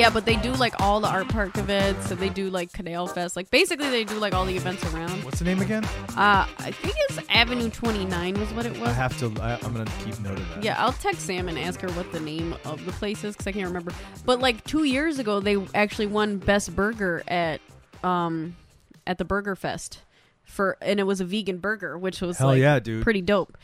Yeah, but they do like all the art park events, and they do like Canal Fest. Like basically, they do like all the events around. What's the name again? Uh, I think it's Avenue 29 was what it was. I have to, I, I'm going to keep note of that. Yeah, I'll text Sam and ask her what the name of the place is because I can't remember. But like two years ago, they actually won Best Burger at um at the Burger Fest for, and it was a vegan burger, which was Hell like yeah, dude. pretty dope.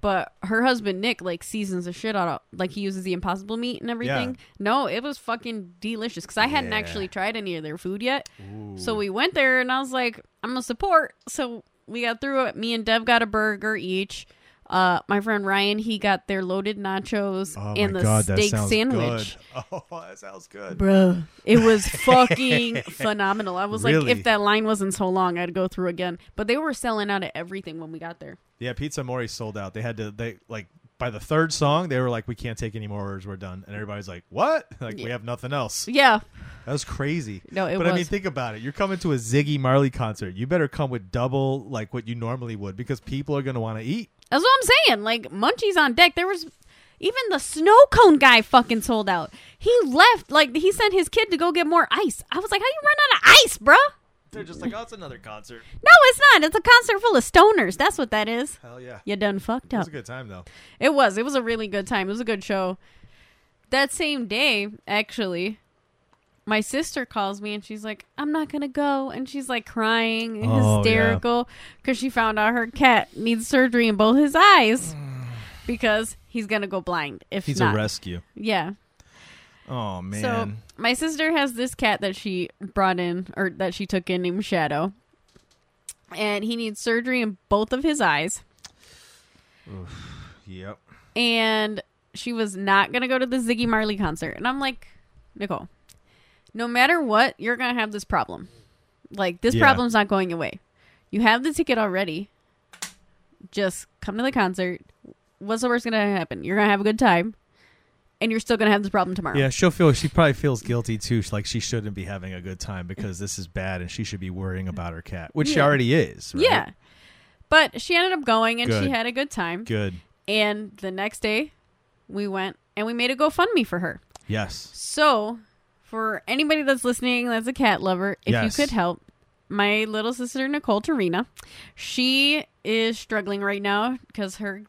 But her husband Nick like seasons the shit out of like he uses the Impossible meat and everything. No, it was fucking delicious because I hadn't Yeah. actually tried any of their food yet. So we went there and I was like, I'm gonna support. So we got through it. Me and Dev got a burger each. Uh, my friend Ryan, he got their loaded nachos Oh and the God, steak sandwich. good. Oh, that sounds good. Bro, it was fucking phenomenal. I was like, if that line wasn't so long, I'd go through again. But they were selling out of everything when we got there. Yeah, Pizza Mori sold out. They had to, they, like, by the third song, they were like, we can't take any more orders. We're done. And everybody's like, what? Like, we have nothing else. Yeah, That was crazy. No, it but I mean, think about it. You're coming to a Ziggy Marley concert. You better come with double like what you normally would because people are going to want to eat. That's what I'm saying. Like munchies on deck. There was even the snow cone guy fucking sold out. He left. Like he sent his kid to go get more ice. I was like, how you run out of ice, bruh? They're just like, oh, it's another concert. No, it's not. It's a concert full of stoners. That's what that is. Hell yeah. You done fucked up. It was a good time though. It was. It was a really good time. It was a good show. That same day, actually, my sister calls me and she's like, "I'm not gonna go," and she's like crying, and Oh, yeah. hysterical, because she found out her cat needs surgery in both his eyes because he's gonna go blind if He's not. a rescue. yeah. Oh man. So my sister has this cat that she brought in or that she took in named Shadow, and he needs surgery in both of his eyes. yep. and she was not gonna go to the Ziggy Marley concert. And I'm like, Nicole, no matter what, you're gonna have this problem. Like this Yeah. problem's not going away. You have the ticket already. Just come to the concert. What's the worst gonna happen? You're gonna have a good time, and you're still gonna have this problem tomorrow. Yeah, she'll feel. She probably feels guilty too. Like she shouldn't be having a good time because this is bad, and she should be worrying about her cat, which she already is. right? Yeah. But she ended up going, and she had a good time. Good. And the next day, we went and we made a GoFundMe for her. Yes. So, for anybody that's listening that's a cat lover, if Yes. you could help, my little sister Nicole Torina, she is struggling right now because her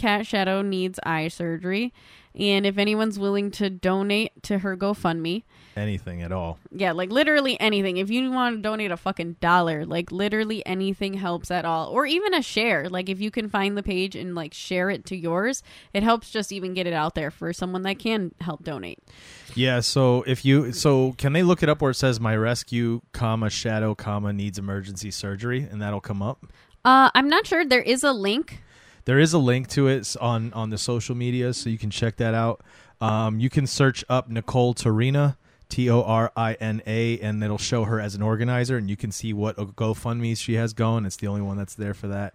cat Shadow needs eye surgery. And if anyone's willing to donate to her GoFundMe, Anything at all. yeah, like literally anything. If you want to donate a fucking dollar, like literally anything helps at all. Or even a share. Like if you can find the page and like share it to yours, it helps just even get it out there for someone that can help donate. Yeah. So if you, so can they look it up where it says my rescue, comma shadow, comma needs emergency surgery, and that'll come up. Uh, I'm not sure. There is a link. There is a link to it on on the social media, so you can check that out. Um, you can search up Nicole Torina, T O R I N A, and it'll show her as an organizer, and you can see what a GoFundMe she has going. It's the only one that's there for that.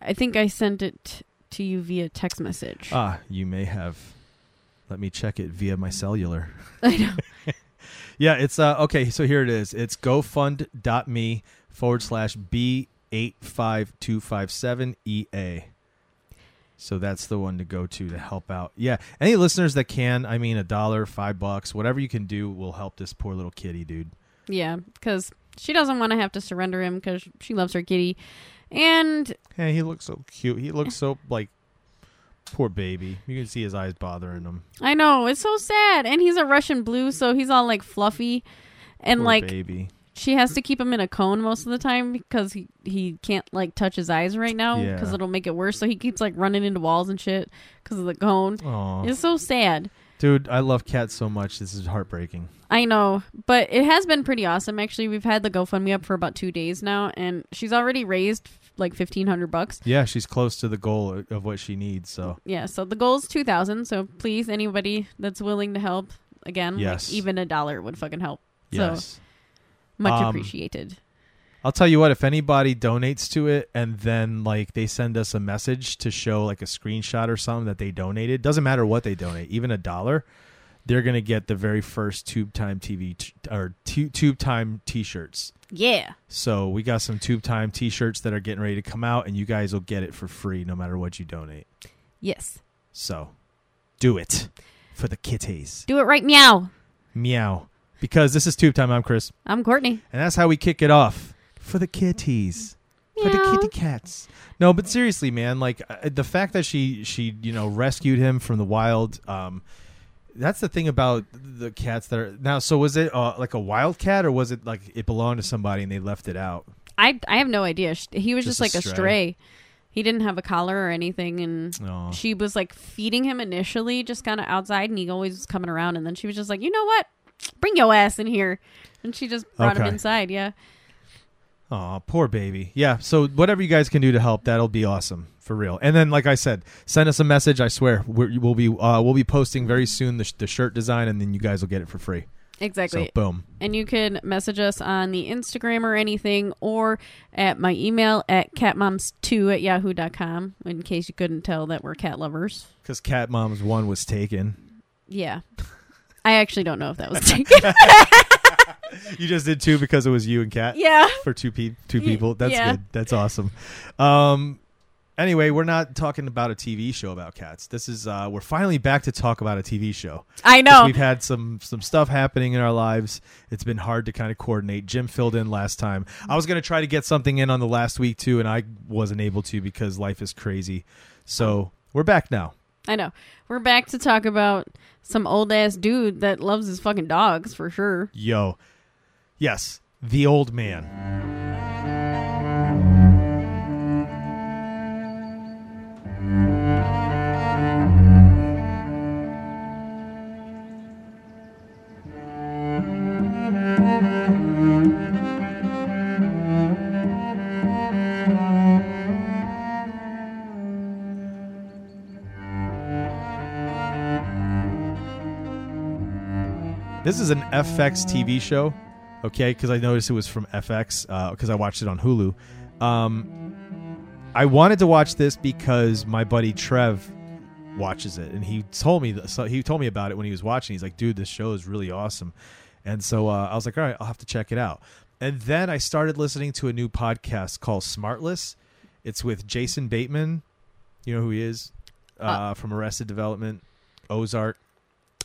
I think I sent it to you via text message. Ah, you may have. Let me check it via my cellular. I know. Yeah, it's uh okay, so here it is. It's gofund.me forward slash B eight five two five seven EA. So that's the one to go to to help out. Yeah. Any listeners that can, I mean a dollar, five bucks, whatever you can do will help this poor little kitty, dude. Yeah, because she doesn't want to have to surrender him because she loves her kitty. And Hey, he looks so cute. He looks so like poor baby. You can see his eyes bothering him. I know, it's so sad. And he's a Russian blue, so he's all like fluffy. And Poor like baby. She has to keep him in a cone most of the time because he, he can't like touch his eyes right now Yeah. because it'll make it worse. So he keeps like running into walls and shit because of the cone. Aw. It's so sad. Dude, I love cats so much. This is heartbreaking. I know, but it has been pretty awesome. Actually, we've had the GoFundMe up for about two days now, and she's already raised like fifteen hundred bucks. Yeah, she's close to the goal of what she needs. So Yeah, so the goal is two thousand. So please, anybody that's willing to help, again, like, Yes. even a dollar would fucking help. yes. Much Um, appreciated. I'll tell you what, if anybody donates to it and then like they send us a message to show like a screenshot or something that they donated, doesn't matter what they donate, even a dollar, they're gonna get the very first Tube Time TV t- or tu- Tube Time T-shirts. Yeah, So we got some Tube Time T-shirts that are getting ready to come out, and you guys will get it for free no matter what you donate. yes, So do it for the kitties. do it right meow. Meow. Because this is Tube Time. I'm Chris, I'm Courtney. and that's how we kick it off for the kitties. for the kitty cats. No, but seriously, man, like uh, the fact that she she you know rescued him from the wild. Um, that's the thing about the cats that are now. So was it uh, like a wild cat, or was it like it belonged to somebody and they left it out? I I have no idea. He was Just just, a like a stray. stray. He didn't have a collar or anything, and Oh, she was like feeding him initially, just kind of outside, and he always was coming around. And then she was just like, you know what? Bring your ass in here, and she just brought him inside. Yeah, oh, poor baby. Yeah. So whatever you guys can do to help, that'll be awesome for real. And then, like I said, send us a message. I swear, we're, we'll be uh, we'll be posting very soon the, sh- the shirt design, and then you guys will get it for free. exactly. So boom. and you can message us on the Instagram or anything, or at my email at catmoms2 at yahoo.com, in case you couldn't tell that we're cat lovers. Because Cat Mom's one was taken. Yeah. I actually don't know if that was taken. You just did two because it was you and Cat. yeah. for two pe- two people. That's yeah. good. That's awesome. Um anyway, we're not talking about a TV show about cats. This is uh we're finally back to talk about a TV show. I know. We've had some some stuff happening in our lives. It's been hard to kind of coordinate. Jim filled in last time. I was going to try to get something in on the last week too and I wasn't able to because life is crazy. So, we're back now. I know. We're back to talk about some old ass dude that loves his fucking dogs for sure. Yo. Yes, the old man. This is an FX TV show, okay? Because I noticed it was from FX because I watched it on Hulu. Um, I wanted to watch this because my buddy Trev watches it, and he told me so he told me about it when he was watching. He's like, "Dude, this show is really awesome," and so uh, I was like, "All right, I'll have to check it out." And then I started listening to a new podcast called Smartless. It's with Jason Bateman. You know who he is uh, Uh. from Arrested Development, Ozark.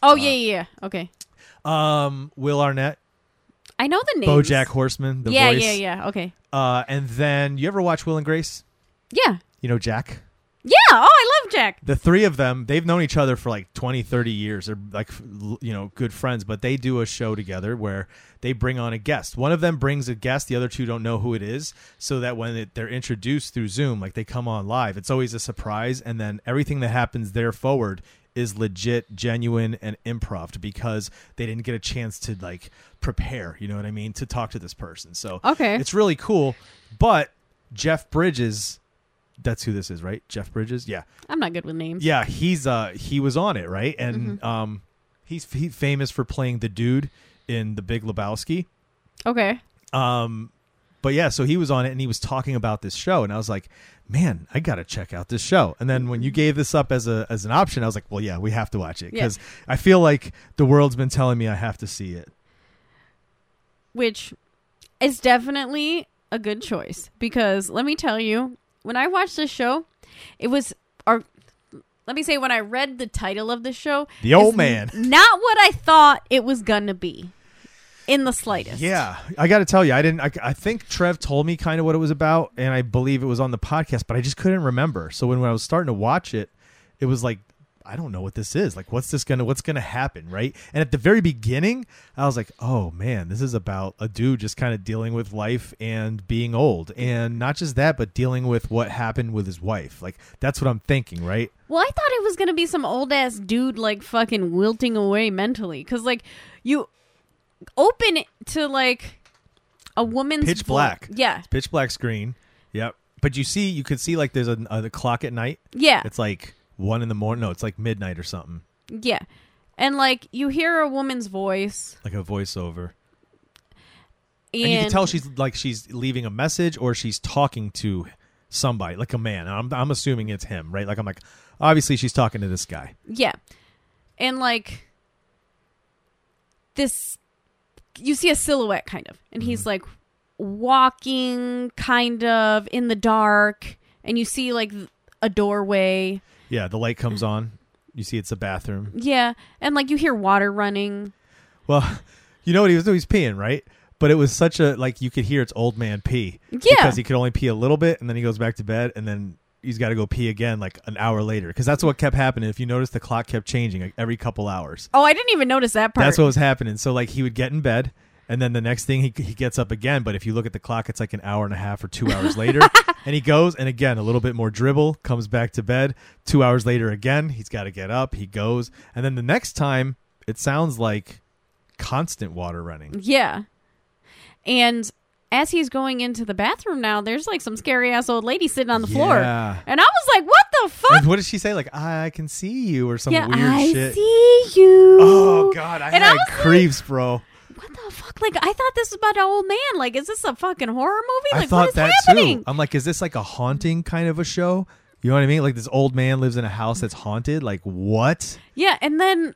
Oh, Uh, yeah, yeah, yeah. Okay. Um, Will Arnett, I know the name. BoJack Horseman, the yeah, voice. yeah, yeah. Okay. Uh, and then you ever watch Will and Grace? Yeah. You know Jack. Yeah. Oh, I love Jack. The three of them, they've known each other for like 20, 30 years. They're like, you know, good friends, but they do a show together where they bring on a guest. One of them brings a guest, the other two don't know who it is, so that when it, they're introduced through Zoom, like they come on live, it's always a surprise. And then everything that happens there forward is legit, genuine, and improv because they didn't get a chance to like prepare, you know what I mean, to talk to this person. So Okay. it's really cool. But Jeff Bridges, that's who this is, right? Jeff Bridges, yeah, I'm not good with names. yeah. He's uh he was on it, right? And Mm-hmm. um, he's he famous for playing the dude in The Big Lebowski. Okay. Um, but yeah, so he was on it and he was talking about this show, and I was like, man, I gotta check out this show. And then when you gave this up as a as an option, I was like, well, yeah, we have to watch it Yeah. because I feel like the world's been telling me I have to see it. Which is definitely a good choice because let me tell you, when I watched this show, it was or let me say when I read the title of the show, The old man. not what I thought it was gonna be, in the slightest. Yeah, I got to tell you, I didn't. I, I think Trev told me kind of what it was about, and I believe it was on the podcast, but I just couldn't remember. So when, when I was starting to watch it, it was like I don't know what this is. Like, what's this gonna what's gonna happen, right? And at the very beginning, I was like, oh man, this is about a dude just kind of dealing with life and being old, and not just that, but dealing with what happened with his wife. Like, that's what I'm thinking, right? Well, I thought it was gonna be some old ass dude like fucking wilting away mentally, because like you open it to like a woman's Pitch vo- black. Yeah, Pitch black screen. Yep. But you see, you could see like there's a, a clock at night. yeah, It's like one in the morning. No, it's like midnight or something, yeah, and like you hear a woman's voice, like a voiceover. and, and you can tell she's like she's leaving a message or she's talking to somebody like a man I'm, I'm assuming it's him right like i'm like obviously she's talking to this guy Yeah. And like this you see a silhouette kind of. And he's mm-hmm. like walking kind of in the dark and you see like a doorway. yeah the light comes on you see it's a bathroom Yeah. And like you hear water running. well you know what he was doing he's peeing right but it was such a like you could hear it's old man pee Yeah. because he could only pee a little bit and then he goes back to bed and then he's got to go pee again like an hour later because that's what kept happening if you notice the clock kept changing like, every couple hours Oh, I didn't even notice that part. That's what was happening. So like he would get in bed, and then the next thing he he gets up again. But if you look at the clock, it's like an hour and a half or two hours later, and he goes and again a little bit more dribble, comes back to bed. Two hours later again, he's got to get up. He goes, and then the next time it sounds like constant water running. Yeah. And as he's going into the bathroom now, there's like some scary ass old lady sitting on the floor. And I was like, what the fuck? And what did she say? Like I can see you or some yeah, weird I shit. see you. Oh God, I And I had like- creeps, bro. what the fuck? Like, I thought this was about an old man. Like, is this a fucking horror movie? I Like, thought what is that happening? too. I'm like, is this like a haunting kind of a show? You know what I mean? Like this old man lives in a house that's haunted. Like what? Yeah, and then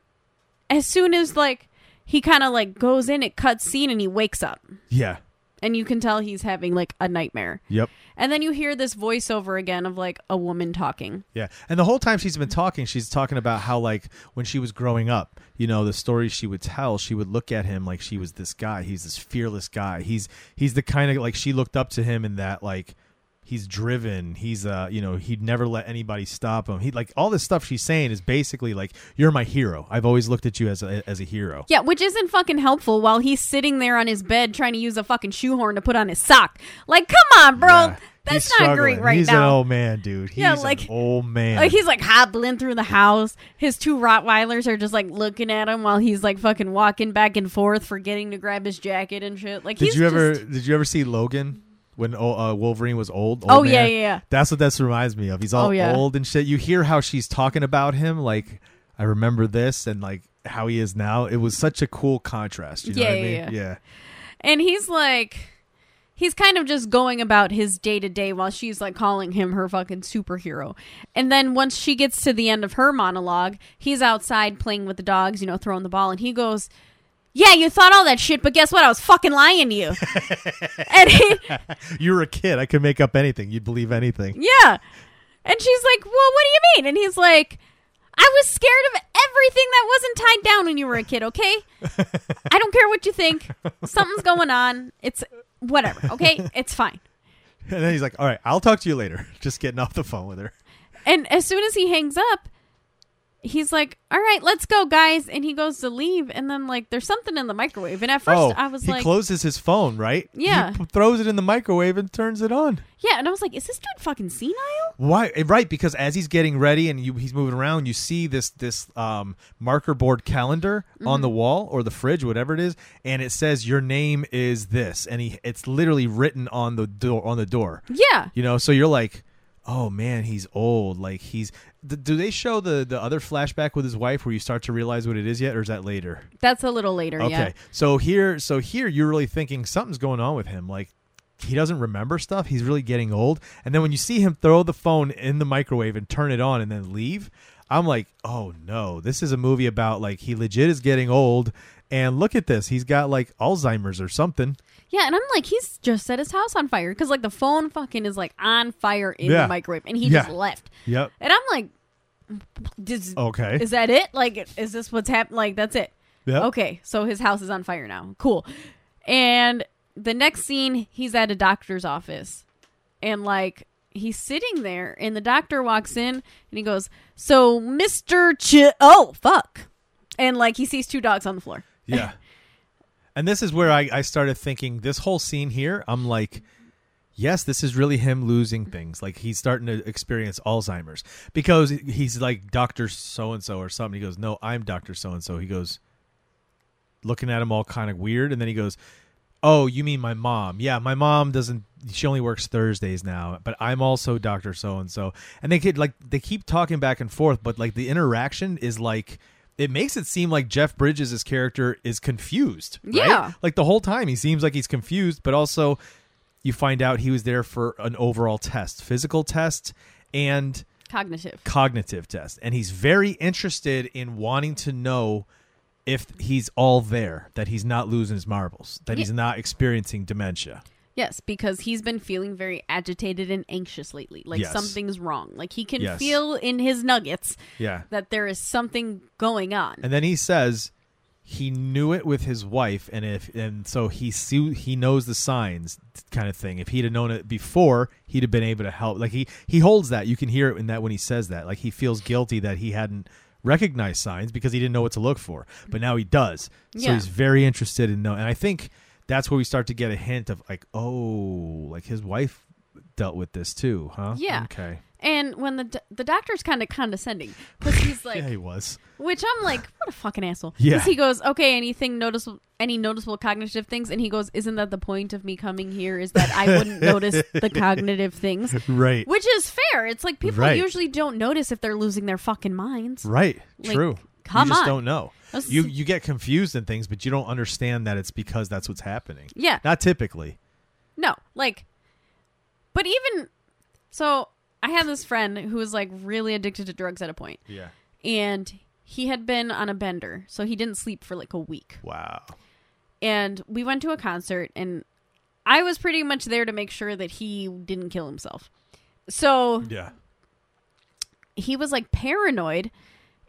as soon as like he kind of like goes in, it cuts scene, and he wakes up, Yeah. And you can tell he's having like a nightmare. Yep. And then you hear this voiceover again of like a woman talking. Yeah. And the whole time she's been talking, she's talking about how like when she was growing up, you know, the stories she would tell, she would look at him like she was this guy. He's this fearless guy. He's he's the kind of like she looked up to him in that like he's driven. He's uh, you know, he'd never let anybody stop him. He like all this stuff she's saying is basically like you're my hero. I've always looked at you as a as a hero. Yeah, which isn't fucking helpful while he's sitting there on his bed trying to use a fucking shoehorn to put on his sock. Like, come on, bro. Yeah. That's He's not great struggling. right he's now. an old man, dude. He's Yeah, like- an old man. Like he's like hobbling through the house. His two Rottweilers are just like looking at him while he's like fucking walking back and forth, forgetting to grab his jacket and shit. Like did he's you ever just- did you ever see Logan when uh, Wolverine was old? Oh Old yeah, man? yeah, yeah. That's what this reminds me of. He's all Oh, yeah. old and shit. You hear how she's talking about him, like I remember this, and like how he is now. It was such a cool contrast. You know Yeah, what I yeah, mean? yeah. And he's like he's kind of just going about his day to day while she's like calling him her fucking superhero. And then once she gets to the end of her monologue, he's outside playing with the dogs, you know, throwing the ball, and he goes, "Yeah, you thought all that shit, but guess what? I was fucking lying to you." and he, You were a kid. I could make up anything. You'd believe anything. yeah, and she's like, "Well, what do you mean?" And he's like. I was scared of everything that wasn't tied down when you were a kid, okay? I don't care what you think. Something's going on. It's whatever, okay? It's fine. And then he's like, "All right, I'll talk to you later." Just getting off the phone with her. And as soon as he hangs up, he's like, "All right, let's go, guys." And he goes to leave, and then like there's something in the microwave. And at first, oh, I was like. he like, closes his phone, right? Yeah. He throws it in the microwave and turns it on. "Yeah," and I was like, "Is this dude fucking senile?" Why? eh, Right, because as he's getting ready and you, he's moving around, you see this this um, marker board calendar on the wall or the fridge, whatever it is, and it says your name is this, and he it's literally written on the door on the door. Yeah, You know, so you're like, oh man, he's old. Like he's. th- Do they show the the other flashback with his wife where you start to realize what it is yet, or is that later? that's a little later. Okay, Yeah, so here, so here, you're really thinking something's going on with him. Like he doesn't remember stuff. He's really getting old. And then when you see him throw the phone in the microwave and turn it on and then leave, I'm like, oh no, this is a movie about like he legit is getting old. And look at this, he's got like Alzheimer's or something. Yeah. And I'm like, he's just set his house on fire because like the phone fucking is like on fire in Yeah. the microwave, and he Yeah. just left. Yep. And I'm like, "Does Okay. is that it? Like, is this what's happening? Like, that's it." Yep. Okay, so his house is on fire now. Cool. And the next scene, he's at a doctor's office. And like he's sitting there, and the doctor walks in, and he goes, "So, Mister Ch, oh fuck," and like he sees two dogs on the floor. Yeah. And this is where I, I started thinking this whole scene here, I'm like, yes, this is really him losing things. Like he's starting to experience Alzheimer's because he's like Dr. So and so or something. He goes, No, I'm Dr. So and so. He goes, looking at him all kind of weird. And then he goes, Oh, you mean my mom? Yeah, my mom doesn't. She only works Thursdays now, but I'm also Doctor So and So. And they could like they keep talking back and forth, but like the interaction is like it makes it seem like Jeff Bridges' character is confused. right? Yeah. like the whole time he seems like he's confused, but also you find out he was there for an overall test, physical test and Cognitive. cognitive test, and he's very interested in wanting to know if he's all there, that he's not losing his marbles, that he's not experiencing dementia. Yes, because he's been feeling very agitated and anxious lately. Like Yes. something's wrong. Like he can Yes. feel in his nuggets Yeah. that there is something going on. And then he says he knew it with his wife, and if and so he see, he knows the signs, kind of thing. If he'd have known it before, he'd have been able to help. Like he he holds that. You can hear it in that when he says that. Like he feels guilty that he hadn't recognized signs because he didn't know what to look for, but now he does. So Yeah. he's very interested in know. And I think that's where we start to get a hint of like, oh, like his wife dealt with this too, huh? Yeah. Okay. And when the do- the doctor's kind of condescending because he's like, yeah, he was. which I'm like, what a fucking asshole. Yeah. Because he goes, okay, anything noticeable, any noticeable cognitive things, and he goes, isn't that the point of me coming here? Is that I wouldn't notice the cognitive things, Right. which is fair. It's like people Right. usually don't notice if they're losing their fucking minds. Right. Like, True. Come you just on. don't know. That's- You you get confused in things, but you don't understand that it's because that's what's happening. Yeah. Not typically. No, like, but even so, I had this friend who was like really addicted to drugs at a point, Yeah. and he had been on a bender, so he didn't sleep for like a week. Wow. And we went to a concert, and I was pretty much there to make sure that he didn't kill himself. So Yeah. he was like paranoid,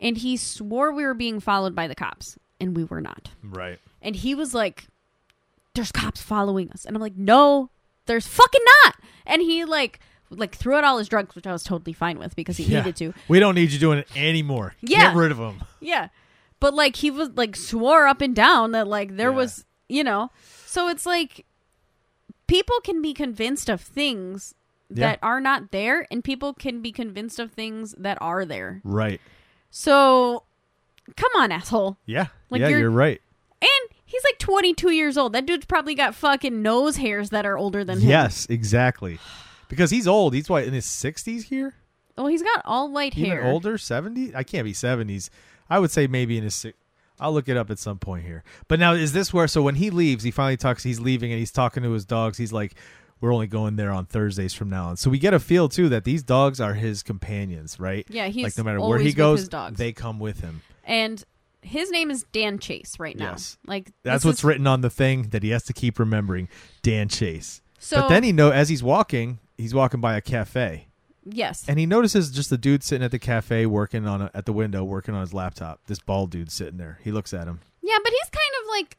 and he swore we were being followed by the cops, and we were not. Right. and he was like there's cops following us and i'm like no there's fucking not and he like like threw out all his drugs which i was totally fine with because he Yeah. needed to We don't need you doing it anymore. Yeah. Get rid of them. yeah but like he was like swore up and down that like there Yeah. was you know so it's like people can be convinced of things Yeah. that are not there and people can be convinced of things that are there Right. So come on asshole Yeah. Like yeah, you're- you're, right. and he's like 22 years old that dude's probably got fucking nose hairs that are older than him Yes, exactly. Because he's old. He's what in his sixties here? Well, he's got all white Even hair. older? Seventy? I can't be seventies. I would say maybe in his I'll look it up at some point here. But now is this where so when he leaves, he finally talks he's leaving and he's talking to his dogs, he's like we're only going there on Thursdays from now on. So we get a feel too that these dogs are his companions, right? Yeah, he's like no matter where he goes, they come with him. And his name is Dan Chase right now. Yes. Like That's what's is- written on the thing that he has to keep remembering. Dan Chase. So but then he know as he's walking, he's walking by a cafe, yes, and he notices just a dude sitting at the cafe working on a, at the window working on his laptop. This bald dude sitting there. He looks at him. yeah, but he's kind of like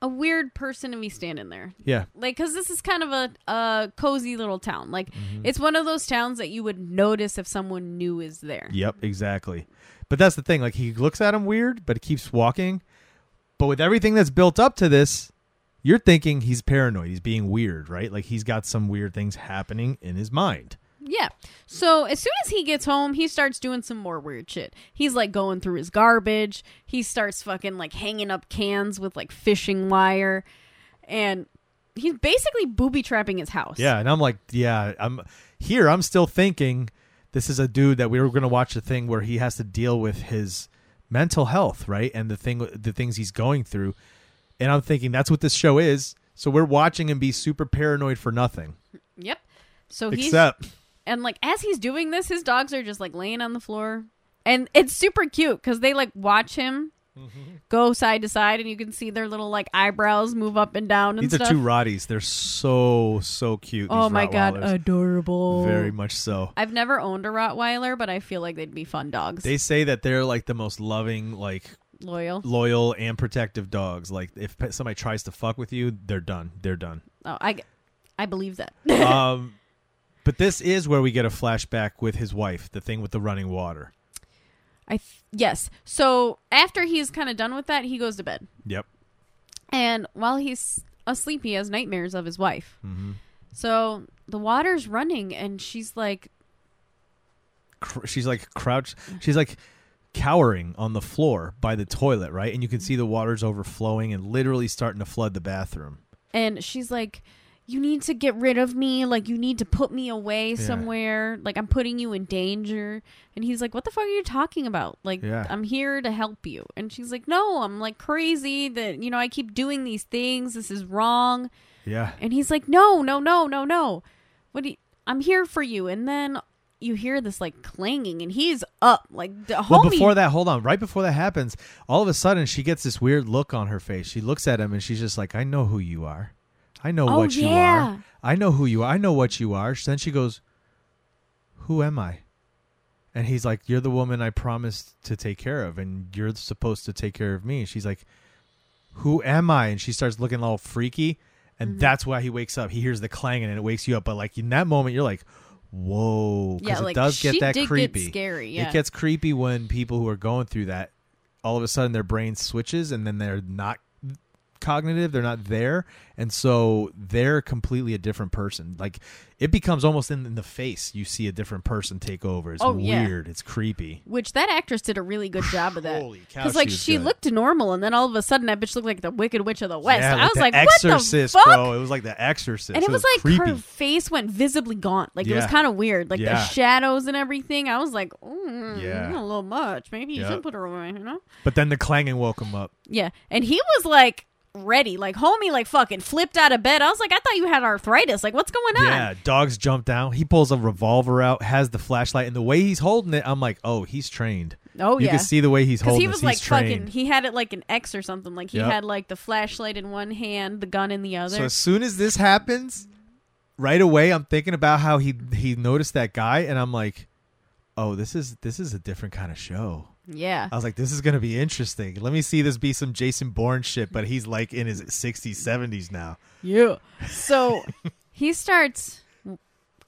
a weird person to be standing there. Yeah, Like, because this is kind of a, a cozy little town. Like, Mm-hmm. it's one of those towns that you would notice if someone new is there. Yep, exactly. But that's the thing. Like he looks at him weird, but he keeps walking. But with everything that's built up to this, you're thinking he's paranoid. He's being weird, right? Like he's got some weird things happening in his mind. Yeah. So as soon as he gets home, he starts doing some more weird shit. He's like going through his garbage. He starts fucking like hanging up cans with like fishing wire. And he's basically booby trapping his house. Yeah, and I'm like, yeah, I'm here. I'm still thinking this is a dude that we were going to watch a thing where he has to deal with his mental health, right? And the thing, the things he's going through. And I'm thinking that's what this show is. So we're watching him be super paranoid for nothing, Yep. So he's except and like as he's doing this, his dogs are just like laying on the floor. And it's super cute because they like watch him Mm-hmm. go side to side and you can see their little like eyebrows move up and down and these stuff. are two Rotties. They're so so cute. oh my god, adorable. very much so. I've never owned a Rottweiler, but I feel like they'd be fun dogs. They say that they're like the most loving, like Loyal. loyal and protective dogs. Like if somebody tries to fuck with you, they're done. They're done. Oh, I, I believe that. um, But this is where we get a flashback with his wife, the thing with the running water. I th- yes. So after he's kind of done with that, he goes to bed. Yep. And while he's asleep, he has nightmares of his wife. hmm So the water's running, and she's like, Cr- she's like crouched. She's like cowering on the floor by the toilet, right? And you can see the water's overflowing and literally starting to flood the bathroom. and she's like, you need to get rid of me. Like, you need to put me away somewhere. Like, I'm putting you in danger. And he's like, what the fuck are you talking about? Like, Yeah. I'm here to help you. And she's like, no, I'm like crazy that, you know, I keep doing these things. This is wrong. Yeah. And he's like, no, no, no, no, no. What do you, I'm here for you. And then you hear this like clanging and he's up. Like, the Well, before that, hold on. Right before that happens, all of a sudden she gets this weird look on her face. She looks at him and she's just like, "I know who you are. I know Oh, what you yeah. are. I know who you are. I know what you are." Then she goes, "Who am I?" And he's like, "You're the woman I promised to take care of, and you're supposed to take care of me." And she's like, "Who am I?" And she starts looking all freaky, and Mm-hmm. that's why he wakes up. He hears the clanging, and it wakes you up. But like in that moment, you're like, "Whoa!" yeah, Because like, it does get that creepy. Get scary. Yeah. It gets creepy when people who are going through that, all of a sudden their brain switches and then they're not cognitive, they're not there, and so they're completely a different person. Like it becomes almost in, in the face. You see a different person take over. It's Oh, yeah. weird. It's creepy. Which that actress did a really good job of that. Because like was she good. looked normal, and then all of a sudden that bitch looked like the Wicked Witch of the West. Yeah, I was like, Exorcist, what the fuck? bro. It was like the Exorcist. And it was, like creepy. her face went visibly gaunt. Like it was kind of weird. Like the shadows and everything. I was like, mm, Yeah. a little much. Maybe you Yep. should put her away. You know? But then the clanging woke him up. Yeah. And he was like ready. Like homie, like fucking flipped out of bed. I was like, I thought you had arthritis. Like what's going on? Yeah, dogs jump down. He pulls a revolver out, has the flashlight, and the way he's holding it, I'm like, oh, he's trained. Oh you yeah. You can see the way he's holding he this. was He's like trained. fucking. He had it like an X or something. Like he Yep. had like the flashlight in one hand, the gun in the other. So as soon as this happens, right away I'm thinking about how he he noticed that guy, and I'm like, oh, this is this is a different kind of show. Yeah. I was like, this is gonna be interesting. Let me see this be some Jason Bourne shit, but he's like in his 60s, 70s now. Yeah. So he starts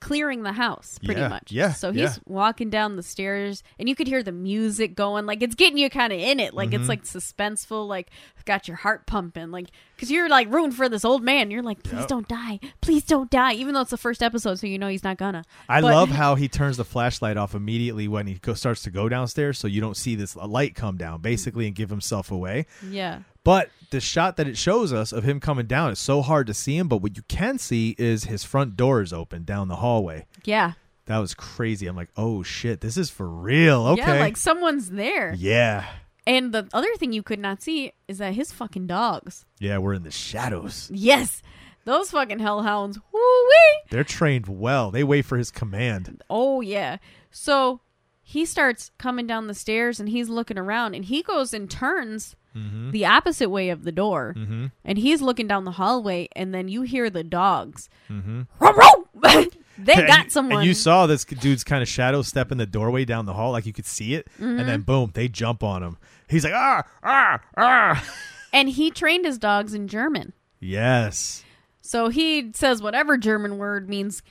clearing the house pretty Yeah, much. yeah, So he's yeah. walking down the stairs and you could hear the music going like it's getting you kind of in it. Like Mm-hmm. it's like suspenseful like got your heart pumping like cuz you're like rooting for this old man. You're like please Yep. don't die. Please don't die even though it's the first episode so you know he's not gonna. I But- love how he turns the flashlight off immediately when he go, starts to go downstairs, so you don't see this uh, light come down, basically, and give himself away. Yeah. But the shot that it shows us of him coming down is so hard to see him. But what you can see is his front door is open down the hallway. Yeah. That was crazy. I'm like, oh shit, this is for real. Okay. Yeah, like someone's there. yeah. And the other thing you could not see is that his fucking dogs. Yeah, we're in the shadows. Yes. Those fucking hellhounds. Woo-wee. They're trained well. They wait for his command. Oh yeah. So he starts coming down the stairs and he's looking around and he goes and turns Mm-hmm. the opposite way of the door Mm-hmm. and he's looking down the hallway and then you hear the dogs. Mm-hmm. they got someone. And you saw this dude's kind of shadow step in the doorway down the hall, like you could see it, and Mm-hmm. then boom, they jump on him. He's like, ah, ah, ah. and he trained his dogs in German. Yes. So he says whatever German word means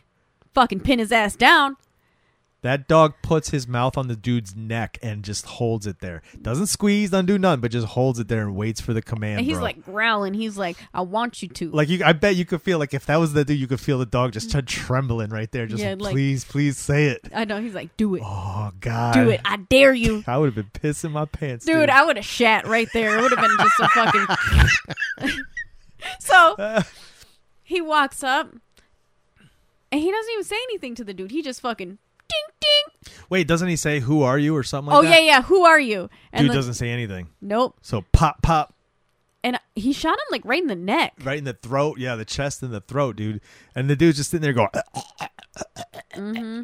fucking pin his ass down. That dog puts his mouth on the dude's neck and just holds it there. Doesn't squeeze, doesn't do none, but just holds it there and waits for the command. And he's bro. like growling. He's like, I want you to. like you, I bet you could feel like if that was the dude, you could feel the dog just trembling right there. Just Yeah, like- please, please say it. I know. He's like, do it. Oh God, do it. I dare you. I would have been pissing my pants, Dude, dude. I would have shat right there. It would have been just a fucking. so he walks up, and he doesn't even say anything to the dude. He just fucking ding ding. Wait, doesn't he say "Who are you" or something like oh that? yeah, yeah. Who are you? And Dude doesn't say anything. Nope. So pop, pop, And he shot him like right in the neck. right in the throat. Yeah, the chest and the throat, dude. And the dude's just sitting there going. Mm-hmm.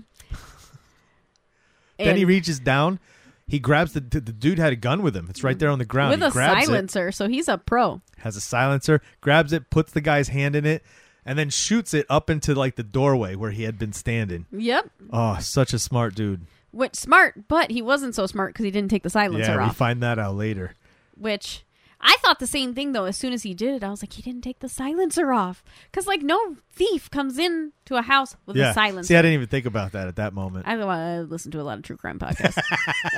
then he reaches down. He grabs the the dude had a gun with him. It's right there on the ground. with he a grabs it, silencer, so he's a pro. has a silencer, grabs it, puts the guy's hand in it, and then shoots it up into like the doorway where he had been standing. Yep. Oh, such a smart dude. Which smart, but he wasn't so smart because he didn't take the silencer yeah, we find that out later. which I thought the same thing though. As soon as he did it, I was like, he didn't take the silencer off, because like no thief comes in to a house with yeah. a silencer. See, I didn't even think about that at that moment. I, I listen to a lot of true crime podcasts.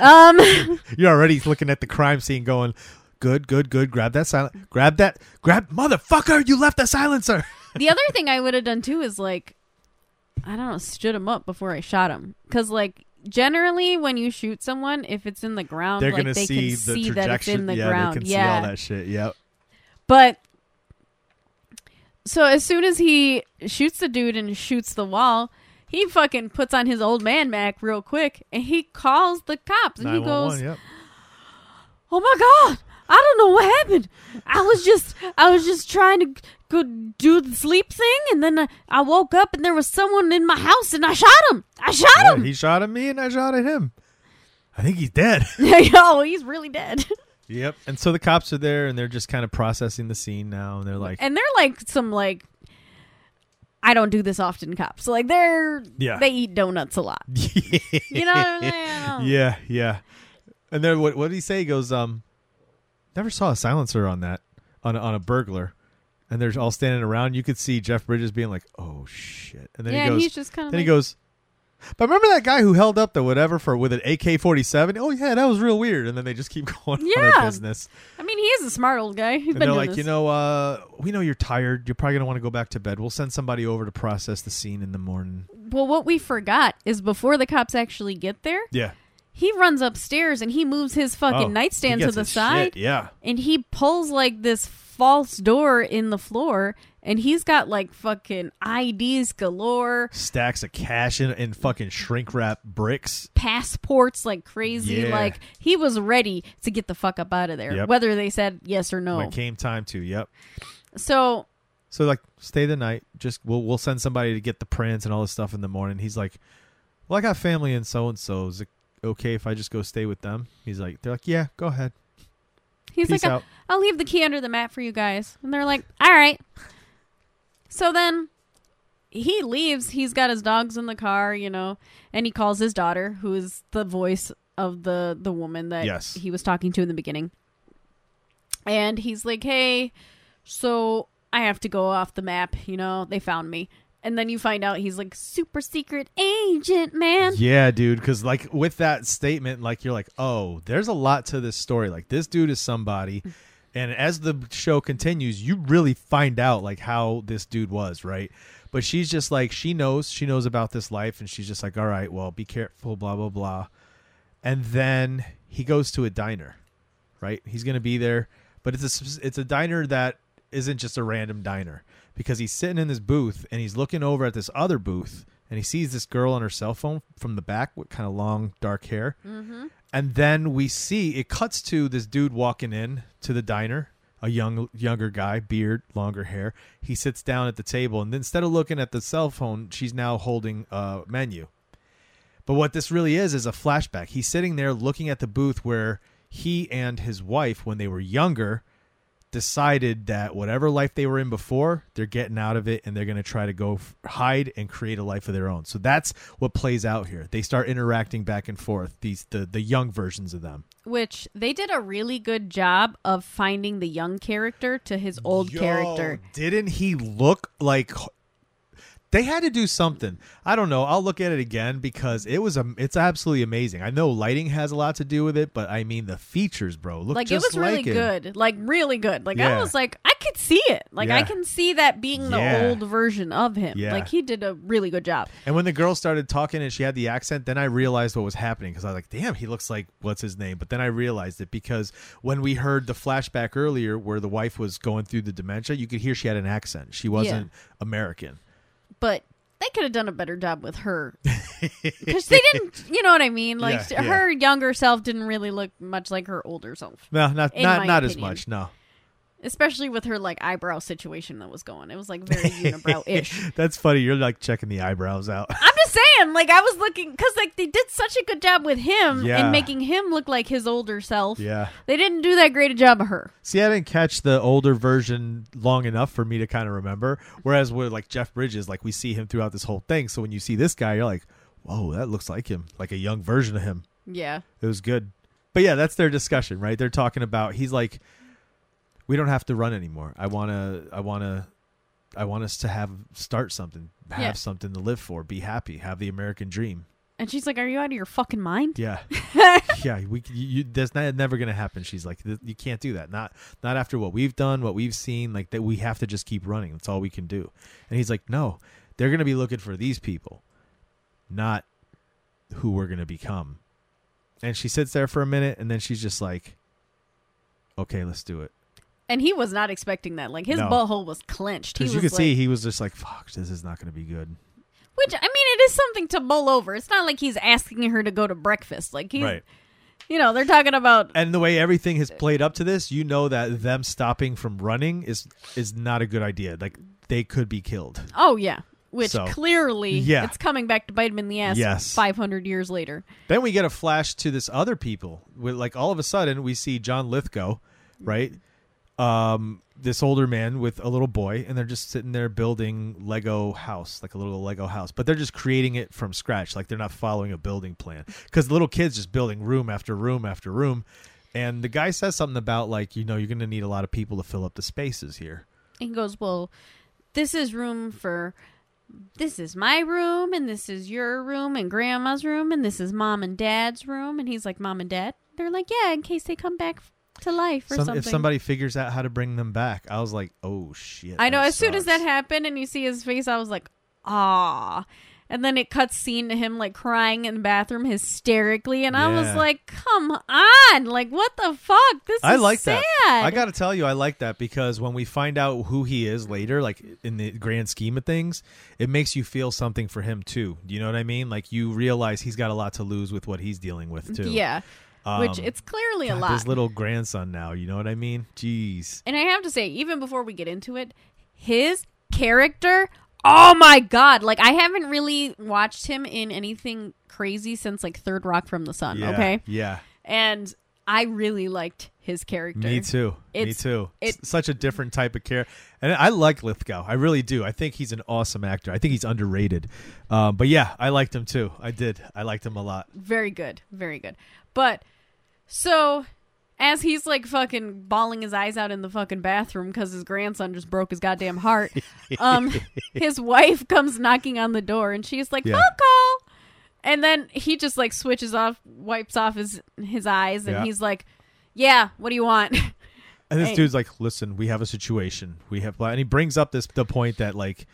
um, You're already looking at the crime scene, going, "Good, good, good. Grab that silent. Grab that. Grab, motherfucker! You left the silencer." the other thing I would have done too is like, I don't know, stood him up before I shot him, because like generally when you shoot someone, if it's in the ground, They're like gonna they see can the see that it's in the yeah, ground. they can yeah, see all that shit. Yep. But so as soon as he shoots the dude and shoots the wall, he fucking puts on his old man Mac real quick and he calls the cops and he goes, Yep. "Oh my god, I don't know what happened. I was just I was just trying to go do the sleep thing and then I, I woke up and there was someone in my house and I shot him. I shot Yeah, him." he shot at me, and I shot at him. I think he's dead. Yeah, oh, he's really dead. yep. And so the cops are there, and they're just kind of processing the scene now, and they're like, and they're like some like I don't do this often cops. Like they're Yeah. they eat donuts a lot. You know what I'm saying? yeah, yeah. And then what? What did he say? He goes, um, never saw a silencer on that on a, on a burglar. And they're all standing around. You could see Jeff Bridges being like, "Oh shit!" And then yeah, he goes, he's just kind of then like, he goes, "But remember that guy who held up the whatever for with an AK forty seven? Oh yeah, that was real weird." And then they just keep going on Yeah. their business. I mean, he is a smart old guy. He's And been they're like, this. you know, uh, we know you're tired. You're probably gonna want to go back to bed. We'll send somebody over to process the scene in the morning. well, what we forgot is before the cops actually get there, Yeah, he runs upstairs and he moves his fucking Oh, nightstand to the side shit, Yeah, and he pulls like this false door in the floor and he's got like fucking IDs galore, stacks of cash in, in fucking shrink wrap bricks. passports like crazy. Yeah. Like he was ready to get the fuck up out of there, Yep. whether they said yes or no. When it came time to, yep. So So like, stay the night. Just we'll we'll send somebody to get the prints and all this stuff in the morning. He's like, well, I got family in so and so. Is it okay if I just go stay with them? He's like, they're like, yeah, go ahead. He's Peace like, out. I'll leave the key under the mat for you guys. And they're like, all right. So then he leaves. He's got his dogs in the car, you know, and he calls his daughter, who is the voice of the the woman that Yes. he was talking to in the beginning. And he's like, "Hey, so I have to go off the map, you know. They found me." And then you find out he's like super secret agent, man. Yeah, dude. Because like with that statement, like you're like, oh, there's a lot to this story. Like this dude is somebody, mm. and as the show continues, you really find out like how this dude was, right? But she's just like she knows, she knows about this life, and she's just like, all right, well, be careful, blah blah blah. And then he goes to a diner, right? He's gonna be there, but it's a it's a diner that isn't just a random diner because he's sitting in this booth and he's looking over at this other booth and he sees this girl on her cell phone from the back with kind of long dark hair. Mm-hmm. and then we see it cuts to this dude walking in to the diner a young younger guy beard longer hair. He sits down at the table and instead of looking at the cell phone she's now holding a menu. But what this really is is a flashback. He's sitting there looking at the booth where he and his wife when they were younger decided that whatever life they were in before, they're getting out of it and they're going to try to go f- hide and create a life of their own. So that's what plays out here. They start interacting back and forth. These the the young versions of them. Which they did a really good job of finding the young character to his old Yo, character. Didn't he look like they had to do something. I don't know. I'll look at it again because it was a. It's absolutely amazing. I know lighting has a lot to do with it, but I mean the features, bro. Look Like it was really like him. good. Like really good. Like I was like I could see it. Like I can see that being the Yeah. old version of him. Yeah. Like he did a really good job. And when the girl started talking and she had the accent, then I realized what was happening because I was like, damn, he looks like what's his name? But then I realized it because when we heard the flashback earlier where the wife was going through the dementia, you could hear she had an accent. She wasn't American. But they could have done a better job with her because they didn't. You know what I mean? Like Yeah, yeah. her younger self didn't really look much like her older self, No, not In not my not as opinion. much. No, especially with her like eyebrow situation that was going. It was like very unibrow ish. that's funny. You're like checking the eyebrows out. I'm just saying, like I was looking because like they did such a good job with him Yeah. and making him look like his older self. yeah. They didn't do that great a job of her. See, I didn't catch the older version long enough for me to kind of remember. Whereas with like Jeff Bridges, like we see him throughout this whole thing. So when you see this guy, you're like, whoa, that looks like him, like a young version of him. Yeah. It was good. But yeah, that's their discussion, right? They're talking about he's like we don't have to run anymore. I want to I want to I want us to have start something, have Yeah. something to live for, be happy, have the American dream. And she's like, "Are you out of your fucking mind?" Yeah. yeah, we you, you that's not never going to happen. She's like "Th- you can't do that. Not not after what we've done, what we've seen, like that we have to just keep running. That's all we can do. And he's like, "No. They're going to be looking for these people, not who we're going to become." And she sits there for a minute and then she's just like, "Okay, let's do it." And he was not expecting that. Like his No. butthole was clenched. He Cuz was you could like, see he was just like, "Fuck, this is not going to be good." which I mean, it is something to mull over. It's not like he's asking her to go to breakfast. Like he's, Right. you know, they're talking about. And the way everything has played up to this, you know that them stopping from running is is not a good idea. Like they could be killed. Oh yeah, which So, clearly, yeah. it's coming back to bite him in the ass. Yes. five hundred years later. Then we get a flash to this other people. With like all of a sudden we see John Lithgow, right? Um, this older man with a little boy, and they're just sitting there building Lego house, like a little Lego house, but they're just creating it from scratch. Like they're not following a building plan because the little kid's just building room after room after room. And the guy says something about like, you know, you're going to need a lot of people to fill up the spaces here. And he goes, "Well, this is room for." This is my room, and this is your room, and grandma's room, and this is mom and dad's room. And he's like, Mom and dad? They're like, Yeah, in case they come back to life or Some, something. if somebody figures out how to bring them back, I was like, oh shit. I know. As soon as that happened, and you see his face, I was like, "Ah!" And then it cuts scene to him like crying in the bathroom hysterically, and I was Yeah. like, "Come on! Like, what the fuck? This I is like sad." that. I got to tell you, I like that because when we find out who he is later, like in the grand scheme of things, it makes you feel something for him too. Do you know what I mean? Like you realize he's got a lot to lose with what he's dealing with too. yeah, which Um, it's clearly a lot. His little grandson now. You know what I mean? Jeez. And I have to say, even before we get into it, his character, oh my god! Like I haven't really watched him in anything crazy since like Third Rock from the Sun. Yeah, Okay, Yeah. and I really liked his character. Me too. Me too. it- S- Such a different type of character, and I like Lithgow. I really do. I think he's an awesome actor. I think he's underrated. Um, but yeah, I liked him too. I did. I liked him a lot. Very good. Very good. But so as he's like fucking bawling his eyes out in the fucking bathroom because his grandson just broke his goddamn heart, um, his wife comes knocking on the door and she's like, Yeah. "Phone call," and then he just like switches off, wipes off his his eyes, and Yeah. he's like, "Yeah, what do you want?" And this Hey. dude's like, "Listen, we have a situation. We have," and he brings up this the point that like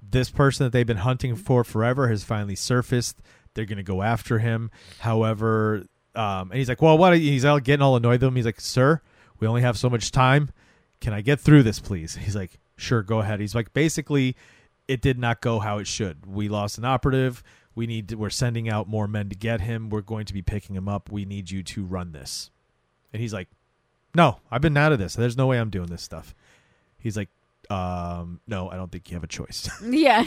this person that they've been hunting for forever has finally surfaced. They're gonna go after him. However, um, and he's like, "Well, what?" He's all getting all annoyed with him. He's like, "Sir, we only have so much time. Can I get through this, please?" He's like, "Sure, go ahead." He's like, basically, it did not go how it should. We lost an operative. We need. To, we're sending out more men to get him. We're going to be picking him up. We need you to run this. And he's like, no, I've been out of this. There's no way I'm doing this stuff. He's like, um, no, I don't think you have a choice. yeah,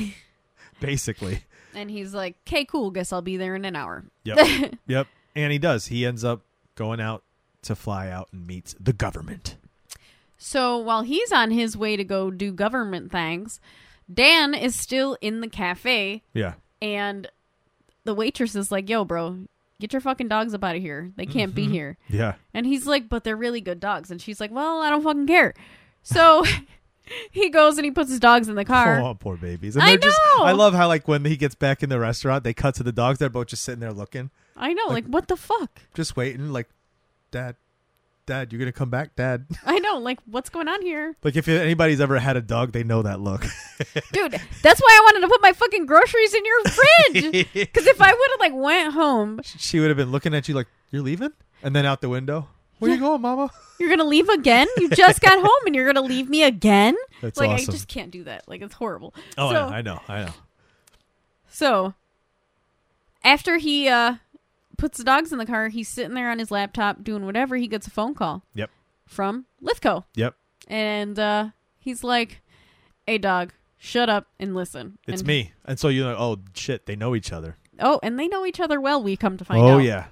Basically. and he's like, "Okay, cool. Guess I'll be there in an hour." Yep. yep. And he does. He ends up going out to fly out and meet the government. So while he's on his way to go do government things, Dan is still in the cafe Yeah. and the waitress is like, "Yo, bro, get your fucking dogs up out of here. They can't be Mhm. here." Yeah. And he's like, "But they're really good dogs." And she's like, "Well, I don't fucking care." So he goes and he puts his dogs in the car. Oh, poor babies. And I they're just know. I love how like when he gets back in the restaurant, they cut to the dogs, they're both just sitting there looking, I know, Like- like, what the fuck? just waiting, like, Dad, Dad, you're gonna come back, Dad. I know, like what's going on here? like if anybody's ever had a dog, they know that look. Dude, that's why I wanted to put my fucking groceries in your fridge. Cuz if I would have like went home, she would have been looking at you like, You're leaving? And then out the window. Where you going, Mama? you're going to leave again? You just got home and you're going to leave me again? That's like awesome. I just can't do that. Like it's horrible. oh, so, I know, I know. So after he uh puts the dogs in the car, he's sitting there on his laptop doing whatever, he gets a phone call. Yep. From Lithgow. Yep. And uh he's like, Hey dog, shut up and listen. It's And- me. And so you're like, oh shit, they know each other. Oh, and they know each other well, we come to find oh out. yeah.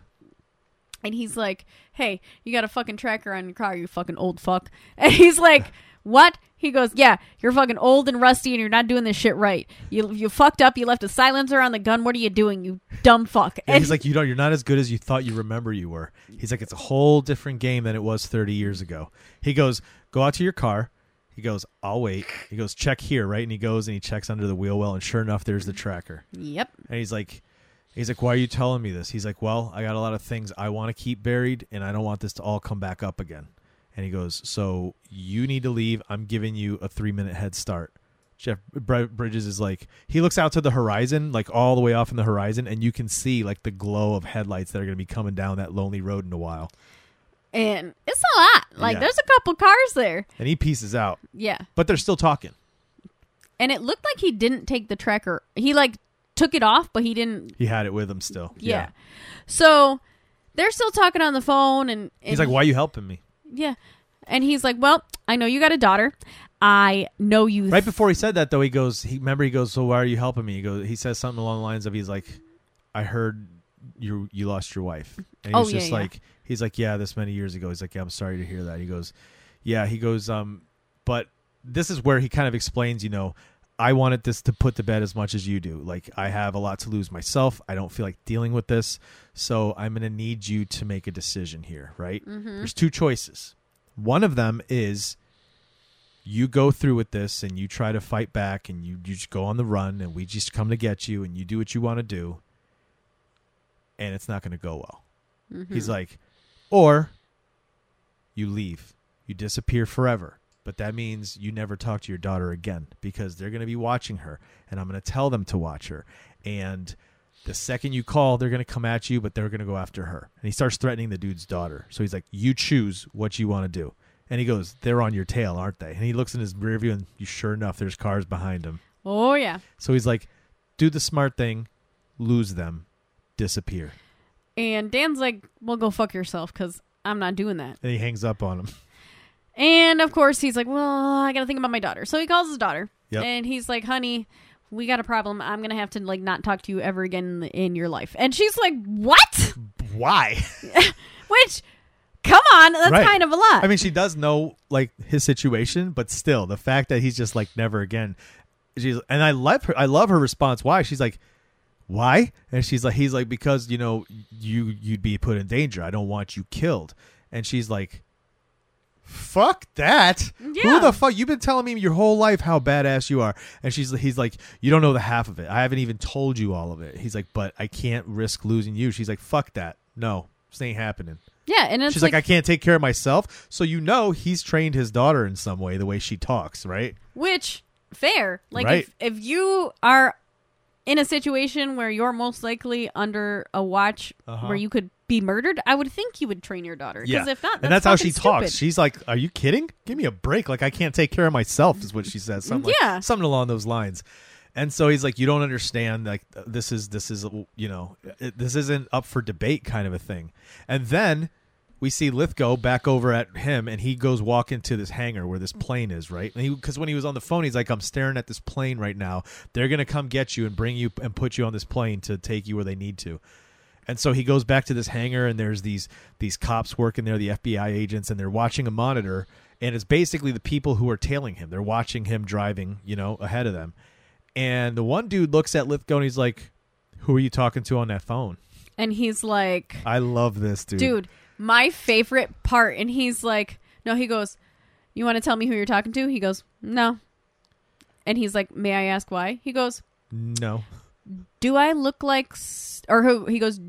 And he's like, Hey, you got a fucking tracker on your car, you fucking old fuck. And he's like, What? He goes, Yeah, you're fucking old and rusty and you're not doing this shit right. You you fucked up. You left a silencer on the gun. What are you doing, you dumb fuck? Yeah, he's like, you know, you're not as good as you thought you remember you were. He's like, it's a whole different game than it was 30 years ago. He goes, go out to your car. He goes, I'll wait. He goes, check here, right? And he goes and he checks under the wheel well, and sure enough, there's the tracker. Yep. And he's like, he's like, why are you telling me this? He's like, well, I got a lot of things I want to keep buried, and I don't want this to all come back up again. And he goes, so you need to leave. I'm giving you a three minute head start. Jeff Bridges is like, he looks out to the horizon, like all the way off in the horizon, and you can see like the glow of headlights that are going to be coming down that lonely road in a while. And it's a lot. Like Yeah. there's a couple cars there. And he pieces out, Yeah. but they're still talking. And it looked like he didn't take the tracker. He like took it off, but he didn't. He had it with him still. Yeah. So they're still talking on the phone, and, and He's like, why are you helping me? Yeah. And he's like, "Well, I know you got a daughter. I know you." Right before he said that, though, he goes. He remember he goes. So why are you helping me? He goes. He says something along the lines of, "He's like, I heard you you lost your wife." And Oh, he's yeah, just yeah. like, he's like, yeah, this many years ago. He's like, yeah, I'm sorry to hear that. He goes, yeah. He goes, um, but this is where he kind of explains, you know. I wanted this to put to bed as much as you do. Like I have a lot to lose myself. I don't feel like dealing with this. So I'm going to need you to make a decision here, right? Mm-hmm. There's two choices. One of them is you go through with this and you try to fight back and you, you just go on the run and we just come to get you and you do what you want to do and it's not going to go well. Mm-hmm. He's like, or you leave, you disappear forever. But that means you never talk to your daughter again because they're going to be watching her and I'm going to tell them to watch her. And the second you call, they're going to come at you, but they're going to go after her. And he starts threatening the dude's daughter. So he's like, You choose what you want to do. And he goes, They're on your tail, aren't they? And he looks in his rear view, and sure enough, there's cars behind him. oh yeah. So he's like, Do the smart thing, lose them, disappear. And Dan's like, "Well, go fuck yourself, because I'm not doing that." And he hangs up on him. And of course, he's like, "Well, I got to think about my daughter." So he calls his daughter, Yep. and he's like, "Honey." We got a problem. I'm gonna have to like not talk to you ever again in, in your life. And she's like, "What?" Why? Which, come on, that's Right. kind of a lot. I mean, she does know like his situation, but still, the fact that he's just like never again. She's and I love her. I love her response. Why? She's like, why? And she's like, he's like, because you know you you'd be put in danger. I don't want you killed. And she's like, fuck that. Yeah. Who the fuck? You've been telling me your whole life how badass you are. And she's he's like, you don't know the half of it. I haven't even told you all of it. He's like, but I can't risk losing you. She's like, fuck that. No, this ain't happening. yeah, and She's like, I can't take care of myself. So you know he's trained his daughter in some way, the way she talks, right? Which fair. Like Right. if if you are in a situation where you're most likely under a watch Uh-huh. where you could be murdered, I would think you would train your daughter. Because if not, that's and that's how she talks. stupid. She's like, "Are you kidding? Give me a break. Like I can't take care of myself." Is what she says. Something Yeah. like, something along those lines. And so he's like, "You don't understand. Like this is this is you know it, this isn't up for debate, kind of a thing." And then we see Lithgow back over at him, and he goes walk into this hangar where this plane is, right? Because when he was on the phone, he's like, "I'm staring at this plane right now. They're gonna come get you and bring you and put you on this plane to take you where they need to." And so he goes back to this hangar, and there's these these cops working there, the FBI agents, and they're watching a monitor, and it's basically the people who are tailing him. They're watching him driving, you know, ahead of them. And the one dude looks at Lithgow and he's like, "Who are you talking to on that phone?" and he's like, I love this dude. dude, my favorite part. And he's like, no, he goes, you want to tell me who you're talking to? He goes, no. And he's like, may I ask why? He goes, No. do I look like, s- or who, he goes,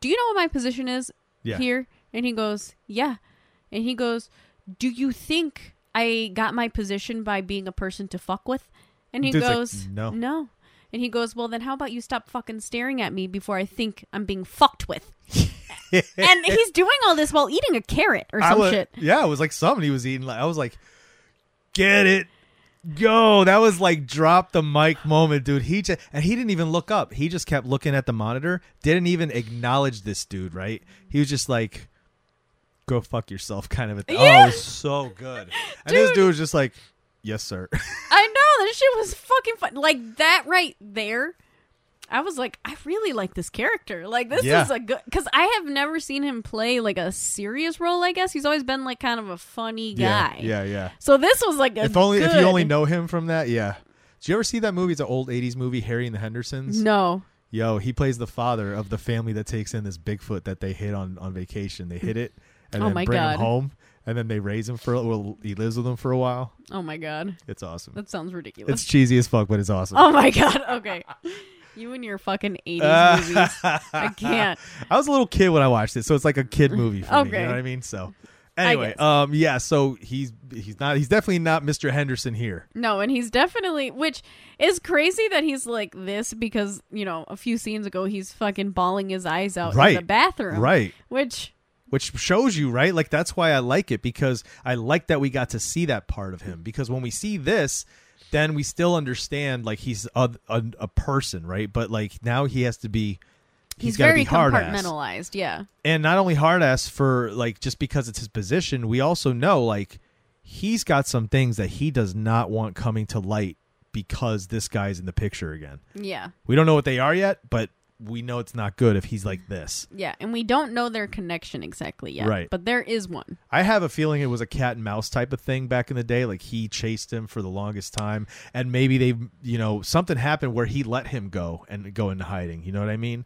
do you know what my position is Yeah. here? And he goes, yeah. And he goes, do you think I got my position by being a person to fuck with? And he Dude's like, goes, "No." no. And he goes, well, then how about you stop fucking staring at me before I think I'm being fucked with? and he's doing all this while eating a carrot or some was- shit. Yeah, it was like something he was eating. I was like, "Get it, go!" That was like drop the mic moment, dude. He just and he didn't even look up. He just kept looking at the monitor. Didn't even acknowledge this dude. Right? He was just like, "Go fuck yourself," kind of a thing. Oh, Yeah. it was so good. And this Dude. dude was just like, "Yes, sir." I know that shit was fucking fun. Like that right there I was like, I really like this character. Like this Yeah. is a good because I have never seen him play like a serious role. I guess he's always been like kind of a funny guy. yeah, yeah. So this was like a If only if you only know him from that, yeah. Did you ever see that movie? It's an old '80s movie, Harry and the Hendersons. No. Yo, he plays the father of the family that takes in this Bigfoot that they hit on on vacation. They hit it and Oh then my bring God. him home, and then they raise him for. Well, he lives with them for a while. Oh my god. It's awesome. That sounds ridiculous. It's cheesy as fuck, but it's awesome. oh my god. Okay. You and your fucking 80s movies. I can't. I was a little kid when I watched it, so it's like a kid movie for me. You know what I mean? So, anyway, um, yeah. So he's he's not he's definitely not Mr. Henderson here. No, and he's definitely which is crazy that he's like this because, you know, a few scenes ago he's fucking bawling his eyes out in the bathroom. Right. Which which shows you right like that's why i like it because i like that we got to see that part of him because when we see this then we still understand like he's a, a, a person right but like now he has to be he's, gotta very be hard ass compartmentalized, yeah. and not only hard ass for like just because it's his position we also know like he's got some things that he does not want coming to light because this guy's in the picture again Yeah. we don't know what they are yet but we know it's not good if he's like this Yeah, and we don't know their connection exactly yet. Right. But there is one. I have a feeling it was a cat and mouse type of thing back in the day. Like he chased him for the longest time, and maybe they, you know, something happened where he let him go and go into hiding. You know what I mean?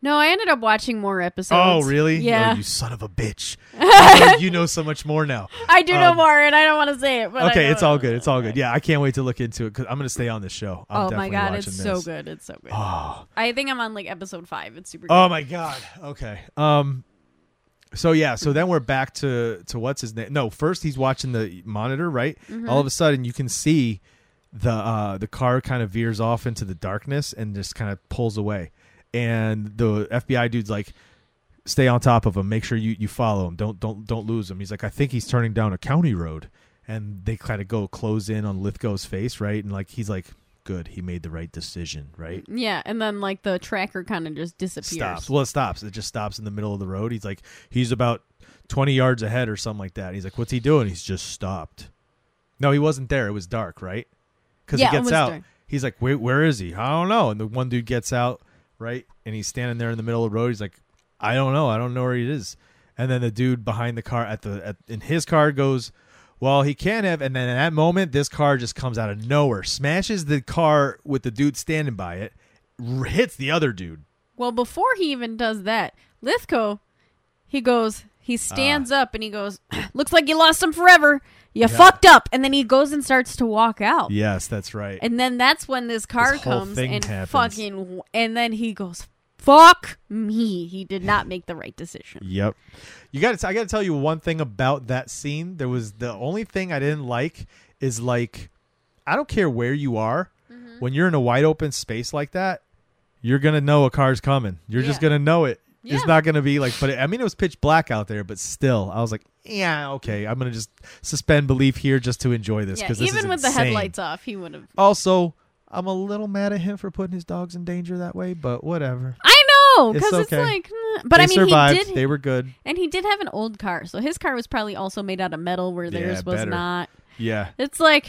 No, I ended up watching more episodes. oh, really? Yeah. Oh, you son of a bitch! Oh, you know so much more now. I do know um, more, and I don't want to say it. But Okay, it's all good. It's all good. Yeah, I can't wait to look into it because I'm gonna stay on this show. I'm oh my god, it's so good. It's so good. Oh, I think I'm on like episode five. It's super. good. oh my god. Okay. Um. So yeah, so then we're back to to what's his name? No, first he's watching the monitor, right? Mm-hmm. All of a sudden you can see the uh the car kind of veers off into the darkness and just kind of pulls away. And the FBI dude's like stay on top of him, make sure you you follow him. Don't don't don't lose him. He's like I think he's turning down a county road. And they kind of go close in on Lithgow's face, right? And like he's like good, he made the right decision, right? Yeah, and then like the tracker kind of just disappears. stops. Well, it stops. It just stops in the middle of the road. He's like, he's about 20 yards ahead or something like that. He's like, what's he doing? He's just stopped. No, he wasn't there. It was dark, right? Because Yeah, he gets out. dark. He's like, wait, where is he? I don't know. And the one dude gets out, right? And he's standing there in the middle of the road. He's like, I don't know. I don't know where he is. And then the dude behind the car at the at, in his car goes, well, he can't have. And then in that moment, this car just comes out of nowhere, smashes the car with the dude standing by it, r- hits the other dude. Well, before he even does that, Lithgow, he goes, he stands ah. up and he goes, "Looks like you lost him forever. You fucked up." And then he goes and starts to walk out. Yes, that's right. And then that's when this car This comes and happens. fucking, and then he goes, "Fuck me." He did not make the right decision. Yep. You got to I got to tell you one thing about that scene. There was the only thing I didn't like is like I don't care where you are. Mm-hmm. When you're in a wide open space like that, you're going to know a car's coming. You're just going to know it. Yeah. It's not going to be like but it, I mean it was pitch black out there, but still I was like, yeah, okay. I'm going to just suspend belief here just to enjoy this Yeah, this even with the headlights off, he would have. Also, I'm a little mad at him for putting his dogs in danger that way, but whatever. I know, because it's, okay. like, eh. but they I mean, survived. he did, They were good. and he did have an old car, so his car was probably also made out of metal, where Yeah, theirs was better. not. Yeah. It's like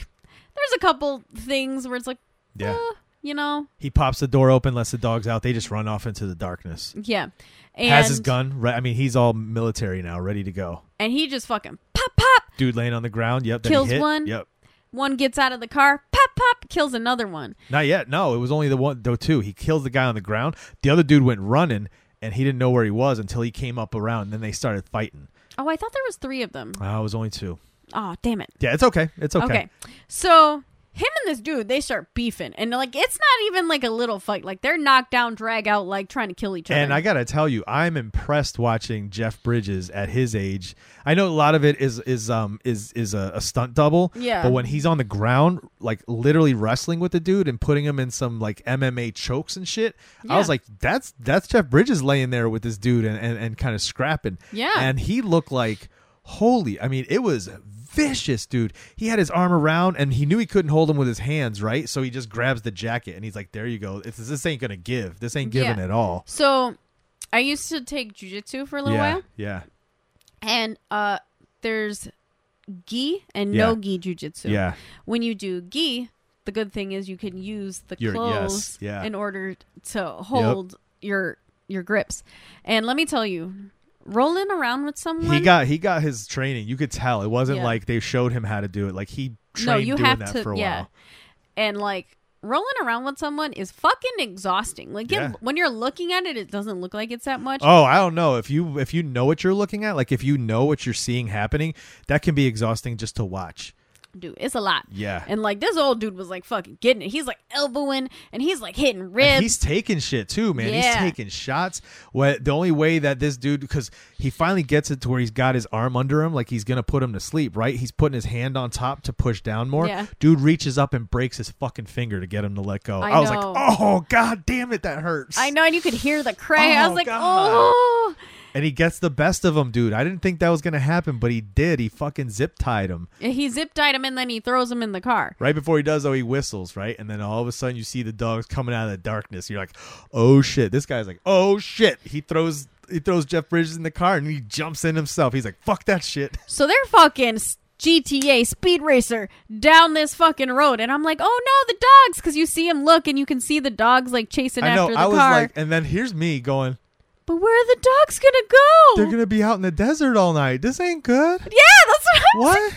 there's a couple things where it's like, Yeah. eh, you know, He pops the door open, lets the dogs out. They just run off into the darkness. yeah, and Has his gun. Right, I mean, he's all military now, ready to go. and he just fucking pop pop. Dude laying on the ground. Yep. Kills hit. one. Yep. One gets out of the car, pop pop, kills another one. Not yet. No, it was only the one. Though two. He kills the guy on the ground. The other dude went running, and he didn't know where he was until he came up around. And then they started fighting. Oh, I thought there was three of them. Oh, it was only two. Oh, damn it. Yeah, it's okay. It's okay. Okay. So him and this dude, they start beefing, and like it's not even like a little fight. Like they're knocked down, drag out, like trying to kill each other. And I gotta tell you, I'm impressed watching Jeff Bridges at his age. I know a lot of it is is um is is a, a stunt double. Yeah. But when he's on the ground, like literally wrestling with the dude and putting him in some like MMA chokes and shit, I was like, that's that's Jeff Bridges laying there with this dude and and, and kind of scrapping. Yeah. And he looked like holy. I mean, it was vicious, dude. He had his arm around and he knew he couldn't hold him with his hands, right? So he just grabs the jacket and he's like, "There you go. It's, this ain't gonna give. This ain't giving Yeah. at all." so I used to take jujitsu for a little yeah, while, yeah, and uh, there's gi and Yeah. no gi jujitsu. yeah. When you do gi, the good thing is you can use the Your- yes, clothes yeah. in order to hold your your grips. And let me tell you, rolling around with someone He got he got his training. You could tell it wasn't Yeah. like they showed him how to do it. Like he trained no, you doing have that to for a yeah. while. And like rolling around with someone is fucking exhausting. Like it- Yeah. when you're looking at it, it doesn't look like it's that much. Oh, I don't know if you if you know what you're looking at, like if you know what you're seeing happening, that can be exhausting just to watch. Dude, it's a lot. Yeah. And like this old dude was like fucking getting it. He's like elbowing and he's like hitting ribs. And he's taking shit too, man. He's taking shots. What the only way that this dude because he finally gets it to where he's got his arm under him, like he's gonna put him to sleep, right? He's putting his hand on top to push down more. Yeah. Dude reaches up and breaks his fucking finger to get him to let go. I was like, oh god damn it, that hurts. I know, and you could hear the cray. Oh, I Oh, was like, God. oh. And he gets the best of him, dude. I didn't think that was gonna happen, but he did. He fucking zip tied him. And He zip tied him and then he throws him in the car. Right before he does, though, he whistles, right? And then all of a sudden, you see the dogs coming out of the darkness. You're like, "Oh shit!" This guy's like, "Oh shit!" He throws he throws Jeff Bridges in the car and he jumps in himself. He's like, "Fuck that shit!" So they're fucking GTA Speed Racer down this fucking road, and I'm like, oh no, the dogs, because you see him look, and you can see the dogs like chasing I know. after the I was car. like, and then here's me going, but where are the dogs gonna go? "They're gonna be out in the desert all night. This ain't good." yeah, that's what. I was What?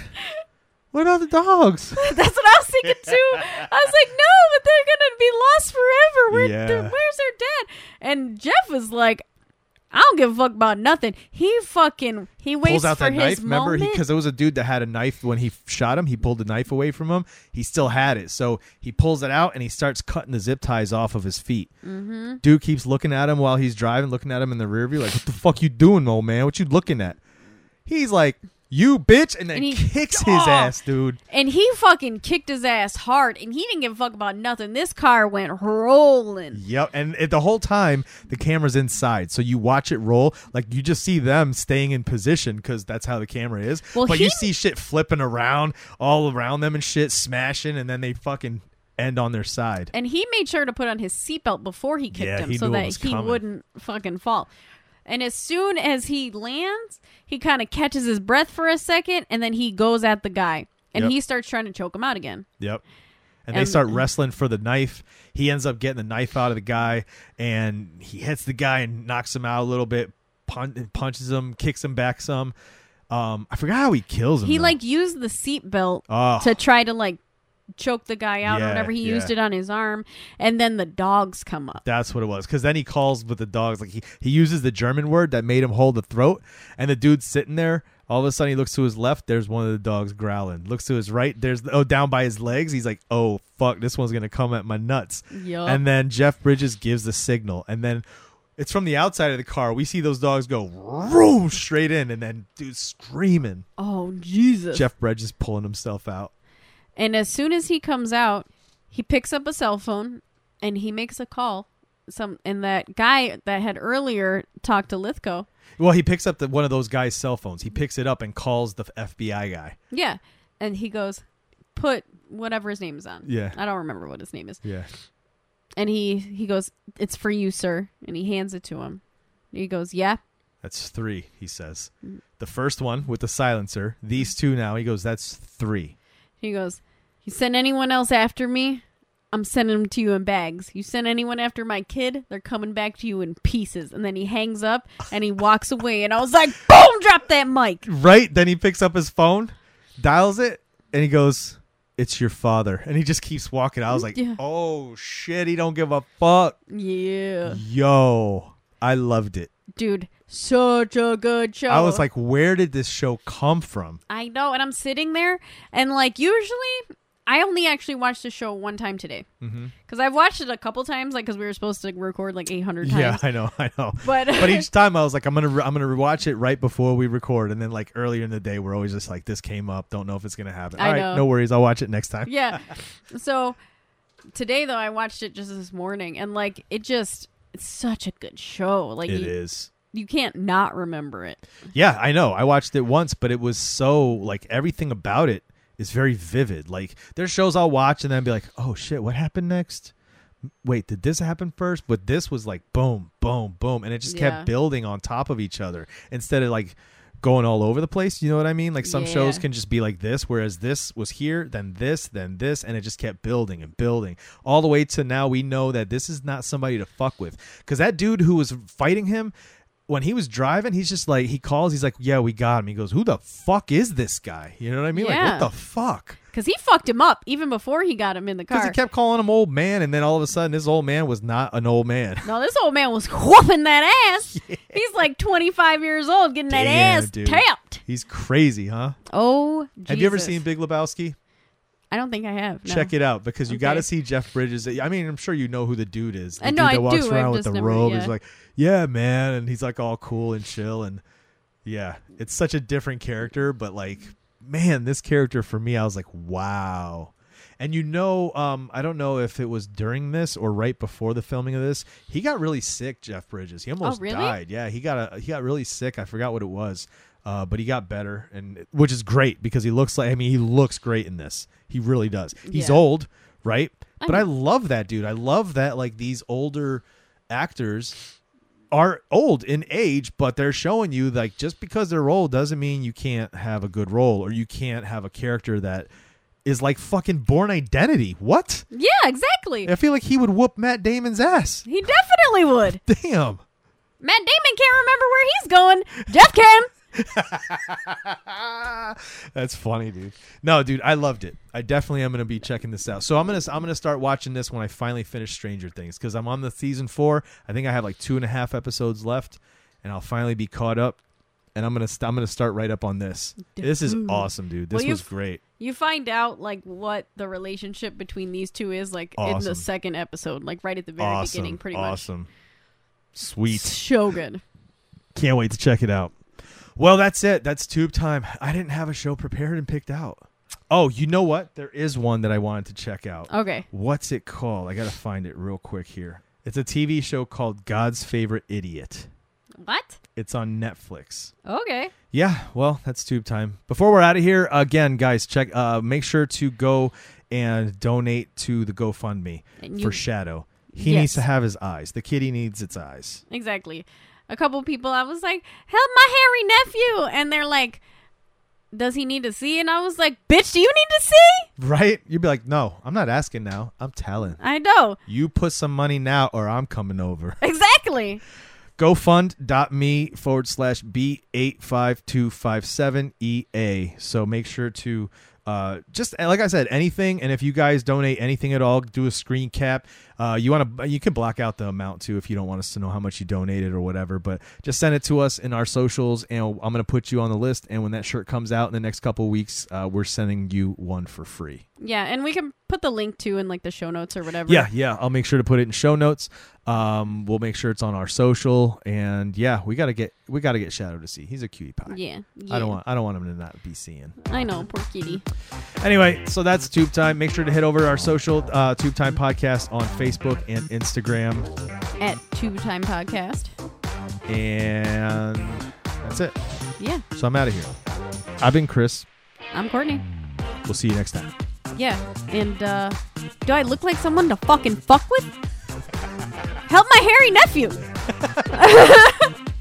what about the dogs? That's what I was thinking too. I was like, no, but they're gonna be lost forever. Where, Yeah. where's their dad? And Jeff was like, I don't give a fuck about nothing. He fucking he waits pulls out for that his knife. Remember, because there was a dude that had a knife when he shot him. He pulled the knife away from him. He still had it, so he pulls it out and he starts cutting the zip ties off of his feet. Mm-hmm. Dude keeps looking at him while he's driving, looking at him in the rear view, like, "What the fuck you doing, old man? What you looking at?" He's like, "You bitch," and then And he- kicks his Oh! ass, dude. and he fucking kicked his ass hard, and he didn't give a fuck about nothing. This car went rolling. Yep, and it, the whole time the camera's inside, so you watch it roll. Like you just see them staying in position because that's how the camera is. Well, but he- you see shit flipping around all around them and shit smashing, and then they fucking end on their side. And he made sure to put on his seatbelt before he kicked Yeah, him he so that he coming. wouldn't fucking fall. And as soon as he lands, he kind of catches his breath for a second and then he goes at the guy and Yep. he starts trying to choke him out again. Yep. And they start wrestling for the knife. He ends up getting the knife out of the guy, and he hits the guy and knocks him out a little bit. Pun- punches him, kicks him back some. Um, I forgot how he kills him. He though. like used the seatbelt oh, to try to like choke the guy out or Yeah, whatever. He yeah. used it on his arm and then the dogs come up. That's what it was. Because then he calls with the dogs. Like he, he uses the German word that made him hold the throat. And the dude's sitting there. All of a sudden, he looks to his left. There's one of the dogs growling. Looks to his right. There's oh down by his legs. He's like, oh fuck, this one's gonna come at my nuts. Yup. And then Jeff Bridges gives the signal. And then it's from the outside of the car. We see those dogs go straight in. And then dude's screaming. oh Jesus. Jeff Bridges pulling himself out. And as soon as he comes out, he picks up a cell phone and he makes a call. Some and that guy that had earlier talked to Lithgow. Well, he picks up the, one of those guys' cell phones. He picks it up and calls the FBI guy. Yeah. And he goes, put whatever his name is on. Yeah. I don't remember what his name is. Yeah. And he he goes, It's for you, sir. And he hands it to him. He goes, Yeah. That's three, he says. Mm. The first one with the silencer. These two now. He goes, that's three. He goes, You send anyone else after me? I'm sending them to you in bags. You send anyone after my kid, they're coming back to you in pieces. And then he hangs up and he walks away. And I was like, boom, drop that mic. Right? Then he picks up his phone, dials it, and he goes, it's your father. And he just keeps walking. I was like, Yeah. oh shit, he don't give a fuck. Yeah. Yo, I loved it. Dude, such a good show. I was like, where did this show come from? I know. And I'm sitting there and like, usually I only actually watched the show one time today. Mm-hmm. Because I've watched it a couple times, like, because we were supposed to record like 800 times. Yeah, I know, I know. But, But each time I was like, I'm gonna, re- I'm gonna rewatch it right before we record, and then like earlier in the day, we're always just like, this came up, don't know if it's gonna happen. I All right, know. no worries, I'll watch it next time. yeah. So today though, I watched it just this morning, and like it just it's such a good show. Like It you, is. you can't not remember it. Yeah, I know. I watched it once, but it was so like everything about it is very vivid. Like there's shows I'll watch and then be like, "Oh shit, what happened next?" Wait, did this happen first? But this was like boom, boom, boom, and it just Yeah. kept building on top of each other instead of like going all over the place. You know what I mean? Like some shows can just be like this, whereas this was here, then this, then this, and it just kept building and building all the way to now. We know that this is not somebody to fuck with because that dude who was fighting him. When he was driving, he's just like he calls. He's like, "Yeah, we got him." He goes, "Who the fuck is this guy?" You know what I mean? Like, Yeah. what the fuck? Because he fucked him up even before he got him in the car. Because he kept calling him old man, and then all of a sudden, this old man was not an old man. no, this old man was whooping that ass. He's like 25 years old, getting that ass dude. tapped. He's crazy, huh? Oh, Have you ever seen Big Lebowski? I don't think I have. No. Check it out because you Okay. got to see Jeff Bridges. I mean, I'm sure you know who the dude is. The I dude that I walks do. around I've with the never- robe. yeah. He's like, "Yeah, man," and he's like all cool and chill, and yeah, it's such a different character. But like, man, this character for me, I was like, wow. And you know, um, I don't know if it was during this or right before the filming of this. He got really sick, Jeff Bridges. He almost Oh, really? died. Yeah, he got a he got really sick. I forgot what it was, uh, but he got better, and which is great because he looks like. I mean, he looks great in this. He really does. He's Yeah. old, right? I But I love that dude. I love that like these older actors are old in age, but they're showing you like just because they're old doesn't mean you can't have a good role or you can't have a character that is like fucking Bourne Identity. What? Yeah, exactly. I feel like he would whoop Matt Damon's ass. He definitely would. Damn. Matt Damon can't remember where he's going. Jeff can. That's funny, dude. No, dude, I loved it. I definitely am gonna be checking this out. So I'm gonna I'm gonna start watching this when I finally finish Stranger Things because I'm on the season four. I think I have like two and a half episodes left, and I'll finally be caught up. And I'm gonna st- I'm gonna start right up on this. This is awesome, dude. This Well, was great. You find out like what the relationship between these two is like in the second episode, like right at the very Awesome, beginning, pretty much. awesome, sweet. So good. Can't wait to check it out. Well, that's it. That's tube time. I didn't have a show prepared and picked out. Oh, you know what? There is one that I wanted to check out. Okay. What's it called? I got to find it real quick here. It's a TV show called God's Favorite Idiot. What? It's on Netflix. Okay. Yeah, well, that's tube time. Before we're out of here, again, guys, check. Uh, make sure to go and donate to the GoFundMe you- for Shadow. He Yes. needs to have his eyes. The kitty needs its eyes. Exactly. A couple people I was like, "Help my hairy nephew," and they're like, "Does he need to see?" And I was like, "Bitch, do you need to see?" Right? You'd be like, no, I'm not asking now. I'm telling. I know You put some money now, or I'm coming over. exactly. GoFund.me forward slash B85257EA. So make sure to uh, just like I said, anything. And if you guys donate anything at all, do a screen cap. Uh, you want to, you can block out the amount too if you don't want us to know how much you donated or whatever. But just send it to us in our socials, and I'm gonna put you on the list. And when that shirt comes out in the next couple weeks, uh, we're sending you one for free. Yeah, and we can put the link to in like the show notes or whatever. Yeah, yeah. I'll make sure to put it in show notes. Um, we'll make sure it's on our social, and yeah, we gotta get we gotta get Shadow to see. He's a cutie pie. Yeah. I don't want I don't want him to not be seeing. I know, poor kitty. Anyway, so that's Tube Time. Make sure to head over to our social uh, Tube Time podcast on Facebook and Instagram, At Tube Time Podcast. and that's it. Yeah, So I'm out of here. I've been Chris. I'm Courtney. We'll see you next time. Yeah, and uh, do I look like someone to fucking fuck with? Help my hairy nephew.